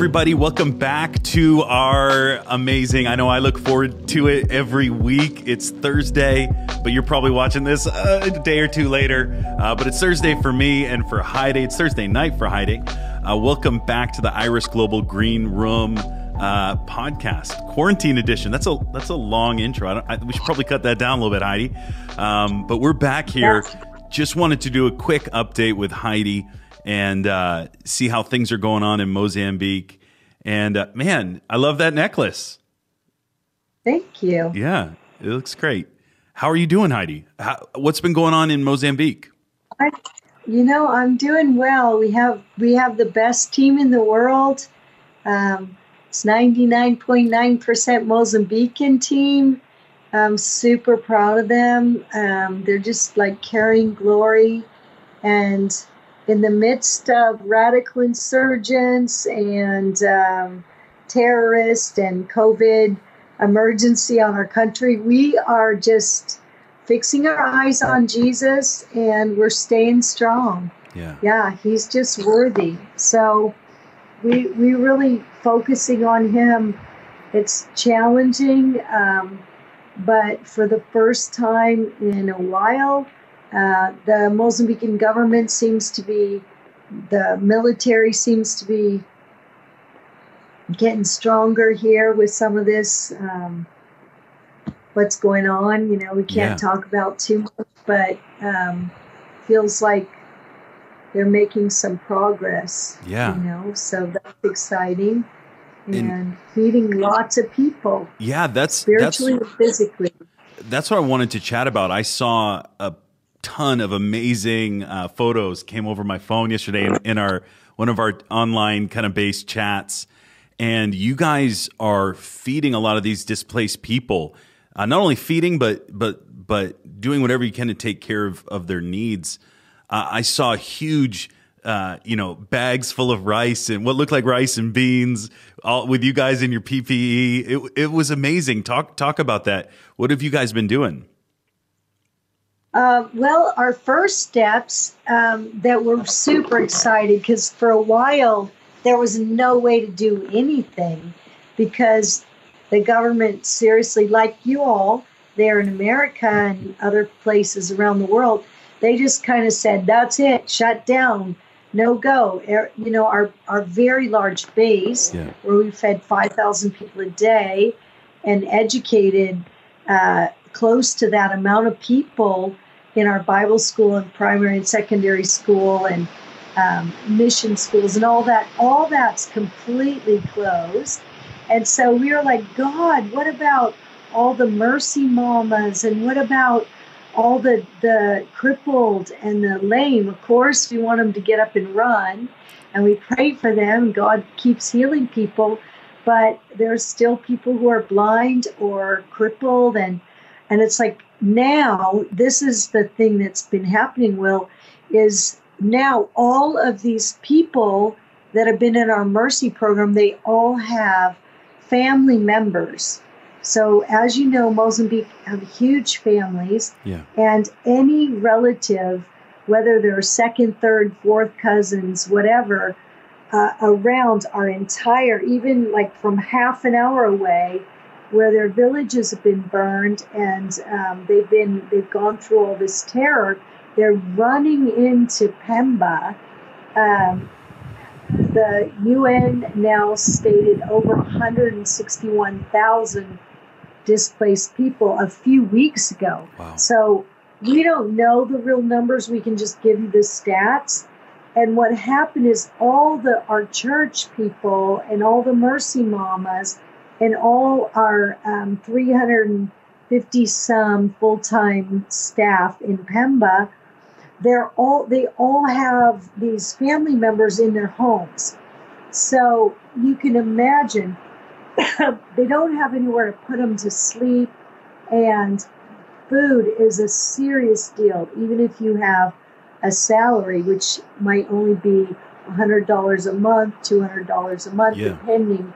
everybody. Welcome back to our amazing. I know I look forward to it every week. It's Thursday, but you're probably watching this uh, a day or two later. Uh, but it's Thursday for me and for Heidi. It's Thursday night for Heidi. Uh, welcome back to the Iris Global Green Room uh, podcast, quarantine edition. That's a that's a long intro. I I, we should probably cut that down a little bit, Heidi. Um, but we're back here. Just wanted to do a quick update with Heidi and uh, see how things are going on in Mozambique. And uh, man, I love that necklace. Thank you. Yeah, it looks great. How are you doing, Heidi? How, what's been going on in Mozambique? I, you know, I'm doing well. We have we have the best team in the world. Um, it's 99.9% Mozambican team. I'm super proud of them. Um, they're just like carrying glory. And in the midst of radical insurgents and um, terrorists and COVID emergency on our country, we are just fixing our eyes on Jesus and we're staying strong. Yeah. Yeah, he's just worthy. So we we really focusing on him. It's challenging, um, but for the first time in a while, uh, the Mozambican government seems to be, the military seems to be getting stronger here with some of this. Um, what's going on? You know, we can't Yeah. talk about too much, but um, feels like they're making some progress. Yeah. You know, so that's exciting. And- And, feeding lots of people Yeah, that's that's spiritually and physically. that's what I wanted to chat about. I saw a ton of amazing uh, photos came over my phone yesterday in, in our one of our online kind of based chats, and you guys are feeding a lot of these displaced people. Uh, not only feeding, but but but doing whatever you can to take care of of their needs. Uh, I saw huge. Uh, you know, bags full of rice and what looked like rice and beans, all with you guys in your PPE. It it was amazing. Talk talk about that. What have you guys been doing? Uh, well, our first steps um, that we're super excited because for a while there was no way to do anything because the government seriously, like you all there in America and other places around the world, they just kind of said, "That's it, shut down, no go." Er- You know, our our very large base Yeah. where we fed five thousand people a day and educated uh, close to that amount of people in our Bible school and primary and secondary school and um, mission schools and all that. All that's completely closed. And so we are like, God, what about all the mercy mamas and what about all the the crippled and the lame? Of course, we want them to get up and run, and we pray for them. God keeps healing people, but there's still people who are blind or crippled and and it's like now this is the thing that's been happening will is now all of these people that have been in our mercy program they all have family members so as you know mozambique have huge families Yeah. and any relative whether they're second third fourth cousins whatever uh, around our entire even like from half an hour away where their villages have been burned and um, they've been they've gone through all this terror they're running into pemba um, the un now stated over 161000 displaced people a few weeks ago Wow. so we don't know the real numbers we can just give you the stats and what happened is all the our church people and all the mercy mamas and all our um, 350 some full-time staff in Pemba, they're all they all have these family members in their homes. So you can imagine they don't have anywhere to put them to sleep, and food is a serious deal. Even if you have a salary, which might only be $100 a month, $200 a month, Yeah. depending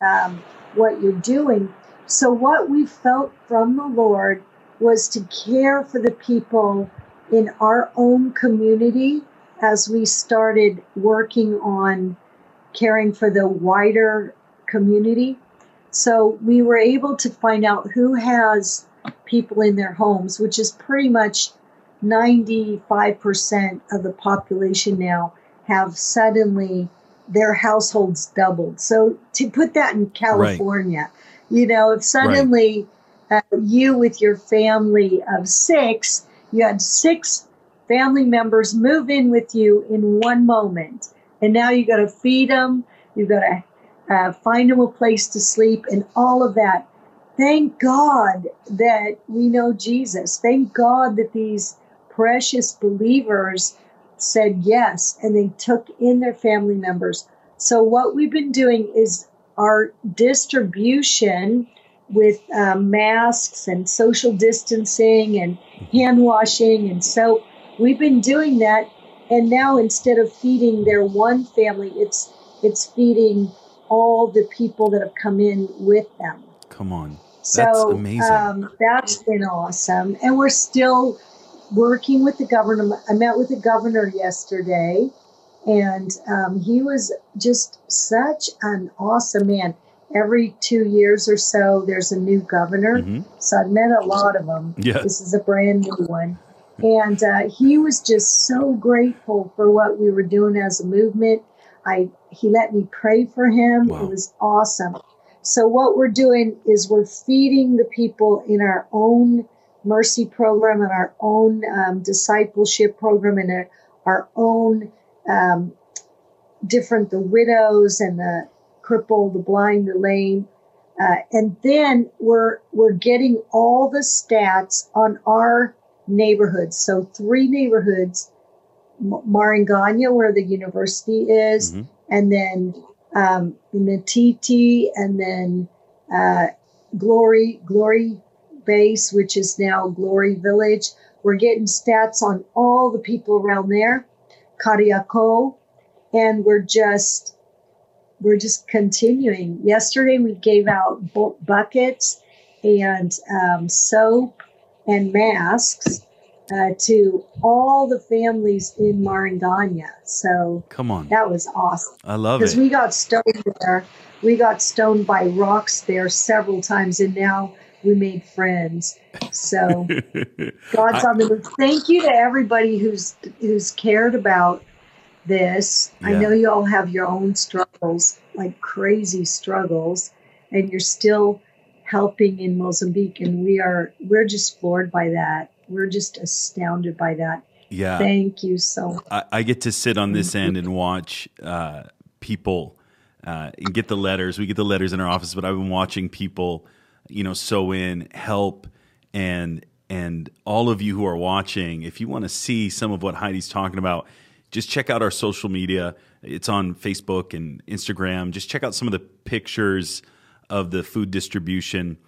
um, what you're doing. So, what we felt from the Lord was to care for the people in our own community as we started working on caring for the wider community. So we were able to find out who has people in their homes, which is pretty much 95% of the population now have suddenly their households doubled. So to put that in California, right. you know, if suddenly right. uh, you with your family of six, you had six family members move in with you in one moment, and now you got to feed them, you got to uh, find them a place to sleep, and all of that. Thank God that we know Jesus. Thank God that these precious believers said yes and they took in their family members. So, what we've been doing is our distribution with um, masks and social distancing and hand washing and soap. We've been doing that, and now instead of feeding their one family, it's it's feeding all the people that have come in with them. Come on, so, that's amazing. Um, that's been awesome, and we're still working with the governor. I met with the governor yesterday, and um, he was just such an awesome man. Every two years or so, there's a new governor. Mm-hmm. So I've met a lot of them. Yeah. This is a brand new one. And uh, he was just so grateful for what we were doing as a movement. I he let me pray for him. Wow. It was awesome. So what we're doing is we're feeding the people in our own mercy program and our own um, discipleship program and our, our own um, different the widows and the crippled, the blind, the lame. Uh, and then we're we're getting all the stats on our neighborhoods. So three neighborhoods, Maringanha, where the university is, mm-hmm. and then um, Natiti, and then uh, Glory Glory Base, which is now Glory Village. We're getting stats on all the people around there, Carriacou, and we're just we're just continuing. Yesterday we gave out buckets and um, soap and masks uh, to all the families in Maringanha. So come on, that was awesome. I love it because we got stoned there. We got stoned by rocks there several times, and now we made friends. So God's I, on the move. Thank you to everybody who's who's cared about this. Yeah. I know you all have your own struggles, like crazy struggles, and you're still helping in Mozambique and we are we're just floored by that. We're just astounded by that. Yeah. Thank you so much. I, I get to sit on this end and watch uh, people uh, and get the letters. We get the letters in our office, but I've been watching people you know, sew in, help, and and all of you who are watching, if you want to see some of what Heidi's talking about, just check out our social media. It's on Facebook and Instagram. Just check out some of the pictures of the food distribution.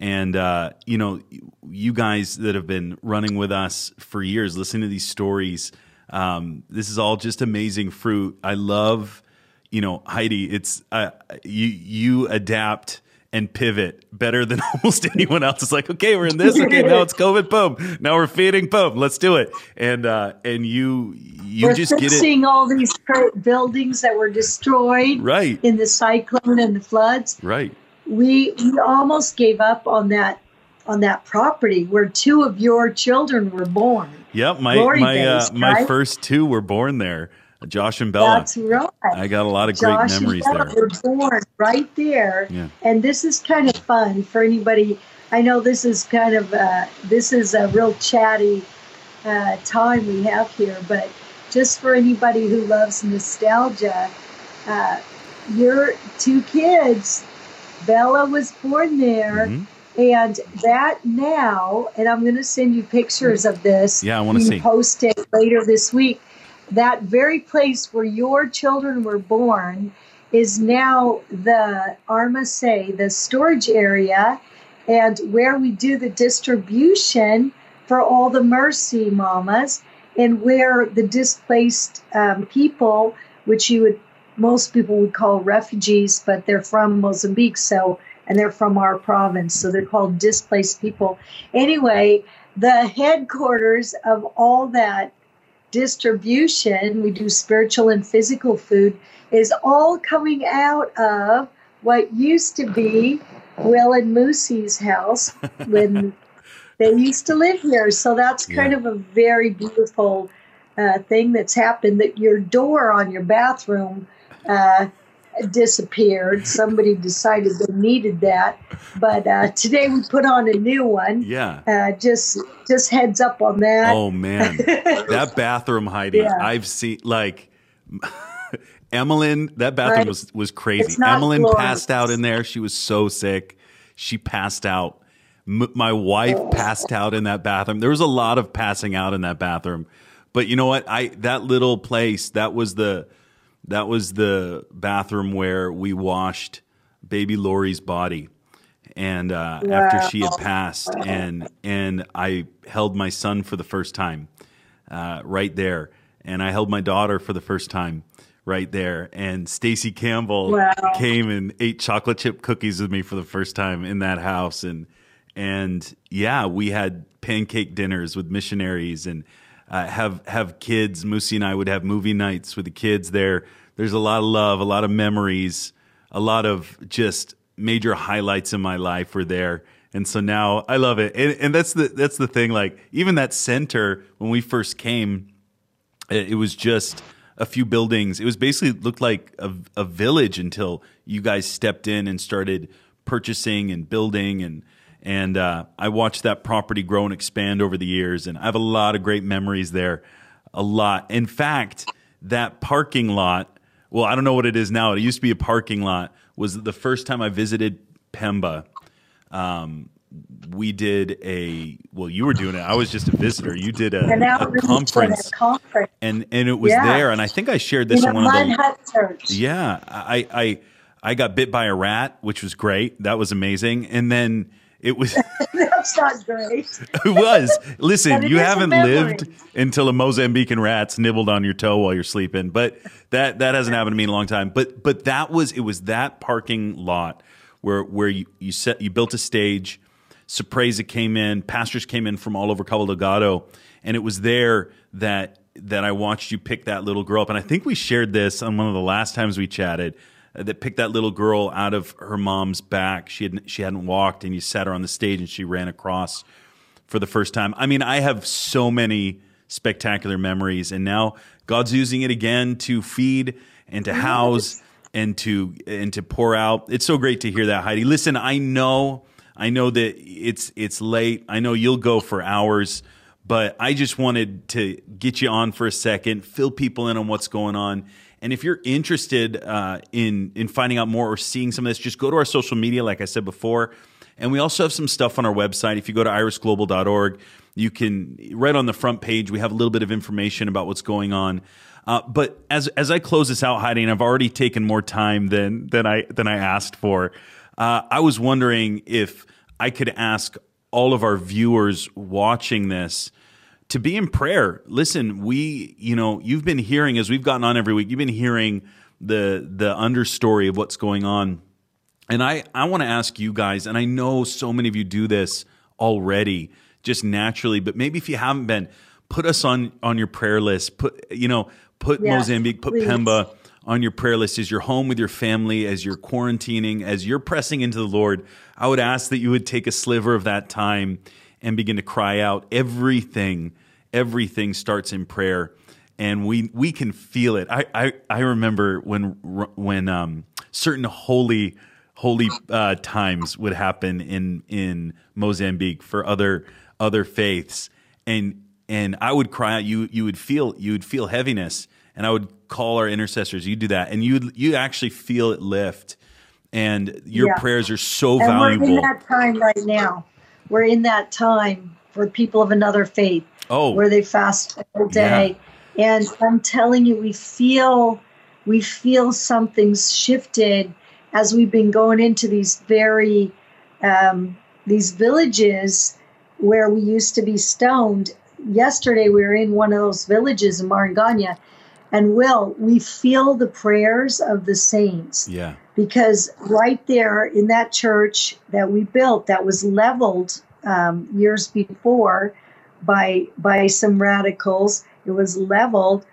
And uh, you know, you guys that have been running with us for years, listening to these stories, um, this is all just amazing fruit. I love, you know, Heidi. It's uh, you you adapt and pivot better than almost anyone else. It's like, okay, we're in this. Okay, now it's COVID. Boom. Now we're feeding. Boom. Let's do it. And uh, and you you we're just get it. Seeing all these buildings that were destroyed, right, in the cyclone and the floods, right. We we almost gave up on that on that property where two of your children were born. Yep, my my uh, my first two were born there. Josh and Bella. That's right. I got a lot of Josh great memories and Bella there. Were born right there. Yeah. And this is kind of fun for anybody. I know this is kind of uh, this is a real chatty uh, time we have here, but just for anybody who loves nostalgia, uh, your two kids, Bella was born there. Mm-hmm. And that now, and I'm going to send you pictures of this. Yeah, I want to see. Post it later this week that very place where your children were born is now the Armase, the storage area, and where we do the distribution for all the Mercy Mamas, and where the displaced um, people, which you would most people would call refugees, but they're from Mozambique, so and they're from our province, so they're called displaced people. Anyway, the headquarters of all that distribution, we do spiritual and physical food, is all coming out of what used to be Will and Moosey's house when they used to live here. So that's kind yeah. of a very beautiful uh, thing that's happened that your door on your bathroom uh, disappeared. Somebody decided they needed that, but uh, today we put on a new one. Yeah. Uh, just just heads up on that. Oh man, that bathroom, Heidi. Yeah. I've seen like. Emmeline, that bathroom right. was was crazy. Emmeline glorious. passed out in there. She was so sick. She passed out. M- my wife oh. passed out in that bathroom. There was a lot of passing out in that bathroom. But you know what? I that little place, that was the that was the bathroom where we washed baby Lori's body. And uh, wow. after she had passed, and and I held my son for the first time, uh, right there, and I held my daughter for the first time, right there. And Stacy Campbell wow. came and ate chocolate chip cookies with me for the first time in that house, and and yeah, we had pancake dinners with missionaries and uh, have have kids. Moosey and I would have movie nights with the kids there there's a lot of love, a lot of memories, a lot of just major highlights in my life were there. And so now I love it. And, and that's the that's the thing. Like even that center when we first came, it, it was just a few buildings. It was basically looked like a, a village until you guys stepped in and started purchasing and building and and uh, I watched that property grow and expand over the years, and I have a lot of great memories there. A lot. In fact, that parking lot well, I don't know what it is now. It used to be a parking lot. Was the first time I visited Pemba. Um, we did a well you were doing it i was just a visitor you did a, a conference, conference and and it was yeah. there and i think i shared this in, in one of the yeah i i i got bit by a rat which was great that was amazing and then it was. That's not great. it was. Listen, you haven't lived until a Mozambican rat's nibbled on your toe while you're sleeping, but that that hasn't happened to me in a long time. But but that was it was that parking lot where where you you set you built a stage. Sorpresa came in, pastors came in from all over Cabo Delgado, and it was there that that I watched you pick that little girl up. And I think we shared this on one of the last times we chatted that picked that little girl out of her mom's back. She had she hadn't walked, and you sat her on the stage, and she ran across for the first time. I mean, I have so many spectacular memories, and now God's using it again to feed and to house and to and to pour out. It's so great to hear that, Heidi. Listen, I know, I know that it's it's late. I know you'll go for hours. But I just wanted to get you on for a second, fill people in on what's going on, and if you're interested uh, in in finding out more or seeing some of this, just go to our social media, like I said before. And we also have some stuff on our website. If you go to irisglobal.org, you can right on the front page we have a little bit of information about what's going on. Uh, but as as I close this out, Heidi, and I've already taken more time than than I than I asked for. Uh, I was wondering if I could ask all of our viewers watching this to be in prayer. Listen, we, you know, you've been hearing as we've gotten on every week, you've been hearing the the understory of what's going on. And I I want to ask you guys, and I know so many of you do this already just naturally, but maybe if you haven't been, put us on on your prayer list. Put you know, put yes, Mozambique, put please. Pemba on your prayer list as you're home with your family, as you're quarantining, as you're pressing into the Lord. I would ask that you would take a sliver of that time and begin to cry out. Everything, everything starts in prayer, and we we can feel it. I I, I remember when when um, certain holy holy uh, times would happen in in Mozambique for other other faiths, and and I would cry out. You you would feel you would feel heaviness, and I would call our intercessors. You do that, and you you actually feel it lift, and your yeah. prayers are so and valuable. We're in that time right now we're in that time for people of another faith. Oh. Where they fast all day. Yeah. And I'm telling you, we feel we feel something's shifted as we've been going into these very um, these villages where we used to be stoned. Yesterday we were in one of those villages in Maringanha, and Will, we feel the prayers of the saints. Yeah because right there in that church that we built that was leveled um, years before by by some radicals it was leveled.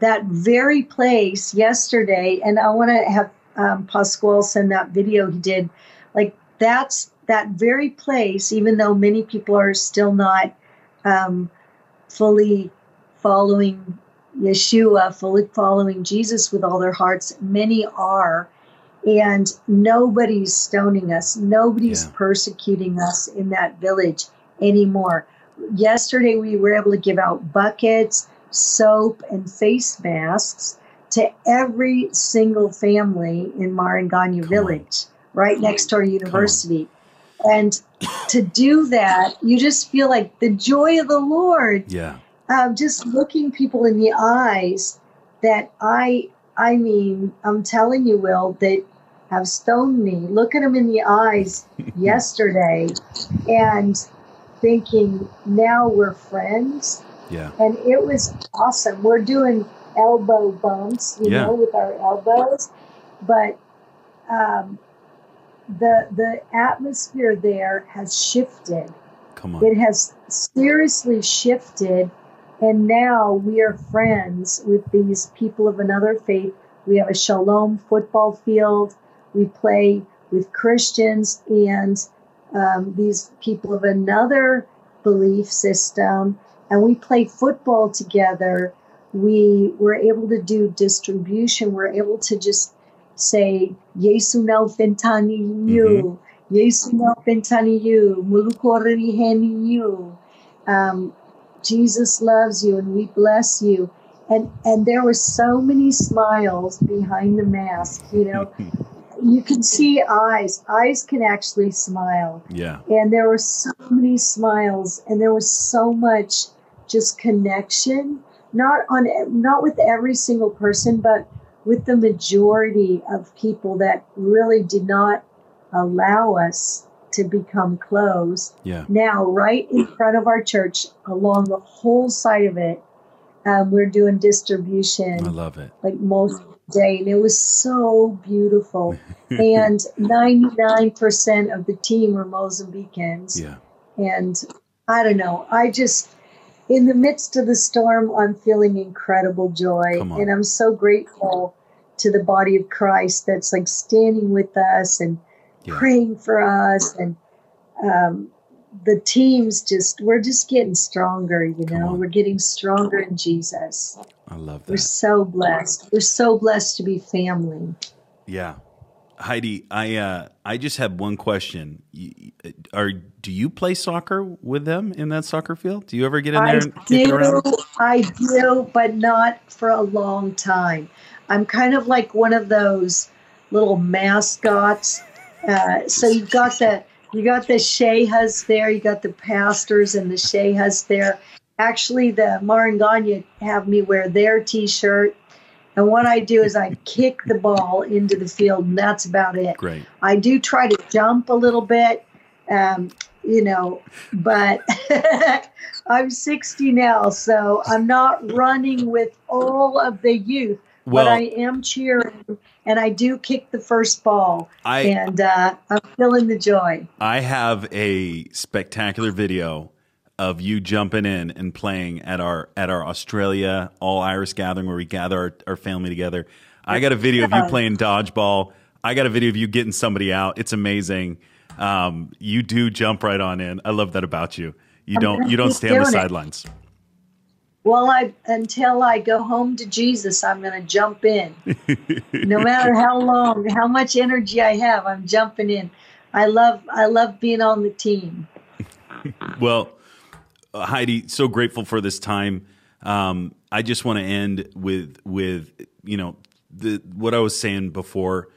That very place yesterday, and I want to have um, Pasquale send that video he did. Like that's that very place, even though many people are still not um, fully following Yeshua, fully following Jesus with all their hearts, many are. And nobody's stoning us, nobody's Yeah. persecuting us in that village anymore. Yesterday, we were able to give out buckets, soap, and face masks to every single family in Maringanha Come on. Village, right next to our university. And to do that, you just feel like the joy of the Lord Yeah. Um, just looking people in the eyes that I I mean I'm telling you Will that have stoned me look at them in the eyes yesterday and thinking now we're friends Yeah. and it was awesome we're doing elbow bumps you Yeah. know with our elbows but um, the the atmosphere there has shifted Come on. it has seriously shifted and now we are friends with these people of another faith. We have a shalom football field. We play with christians and um, these people of another belief system. And we play football together. We were able to do distribution. We're able to just say yesu now fentani you yesu now fentani you heni you um, jesus loves you and we bless you. And and there were so many smiles behind the mask you know. You can see eyes. Eyes can actually smile. Yeah. and there were so many smiles and there was so much just connection not on not with every single person but with the majority of people that really did not allow us to become close Yeah. now right in front of our church along the whole side of it um, we're doing distribution I love it. like most day and it was so beautiful and 99% of the team were mozambicans Yeah. and i don't know i just in the midst of the storm i'm feeling incredible joy and i'm so grateful to the body of christ that's like standing with us and Yeah. praying for us and um, the teams just we're just getting stronger you Come know on. we're getting stronger in jesus I love that we're so blessed we're so blessed to be family Yeah. Heidi, I uh, I just have one question. You- Are do you play soccer with them in that soccer field? Do you ever get in there I and kick around? I do, but not for a long time. I'm kind of like one of those little mascots. Uh, so you've got the you got the shehas there, you got the pastors and the shehas there. Actually, the Maringanha have me wear their T-shirt, and what I do is I kick the ball into the field, and that's about it. Great. I do try to jump a little bit, um, you know, but I'm 60 now, so I'm not running with all of the youth. Well, but I am cheering, and I do kick the first ball, I and uh, I'm feeling the joy. I have a spectacular video of you jumping in and playing at our at our Australia All Iris gathering where we gather our, our family together. I got a video of you playing dodgeball. I got a video of you getting somebody out. It's amazing. Um, you do jump right on in. I love that about you. You don't you don't stay on the sidelines. it. Well, I until I go home to Jesus, I'm going to jump in. no matter how long, how much energy I have, I'm jumping in. I love I love being on the team. Well, uh, Heidi, so grateful for this time. Um, I just want to end with with you know the what I was saying before.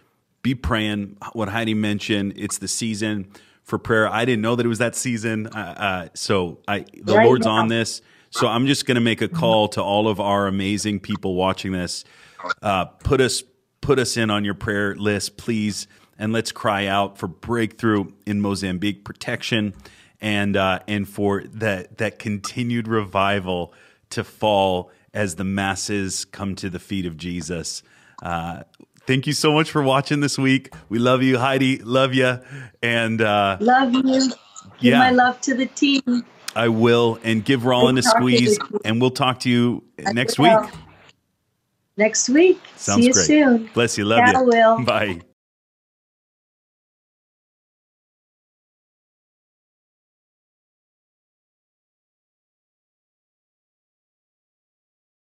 Be praying. What Heidi mentioned. It's the season for prayer. I didn't know that it was that season. Uh, uh, so I the Right Lord's now. on this. So I'm just going to make a call to all of our amazing people watching this. Uh, put us put us in on your prayer list, please, and let's cry out for breakthrough in Mozambique, protection, and uh, and for that that continued revival to fall as the masses come to the feet of Jesus. Uh, thank you so much for watching this week. We love you, Heidi. Love you, and uh, Love you. Give Yeah. my love to the team. I will, and give Rolland a Good talking squeeze, and we'll talk to you I next will. week. Next week. Sounds See you great. soon. Bless you. Love Yeah, I you. will. Bye.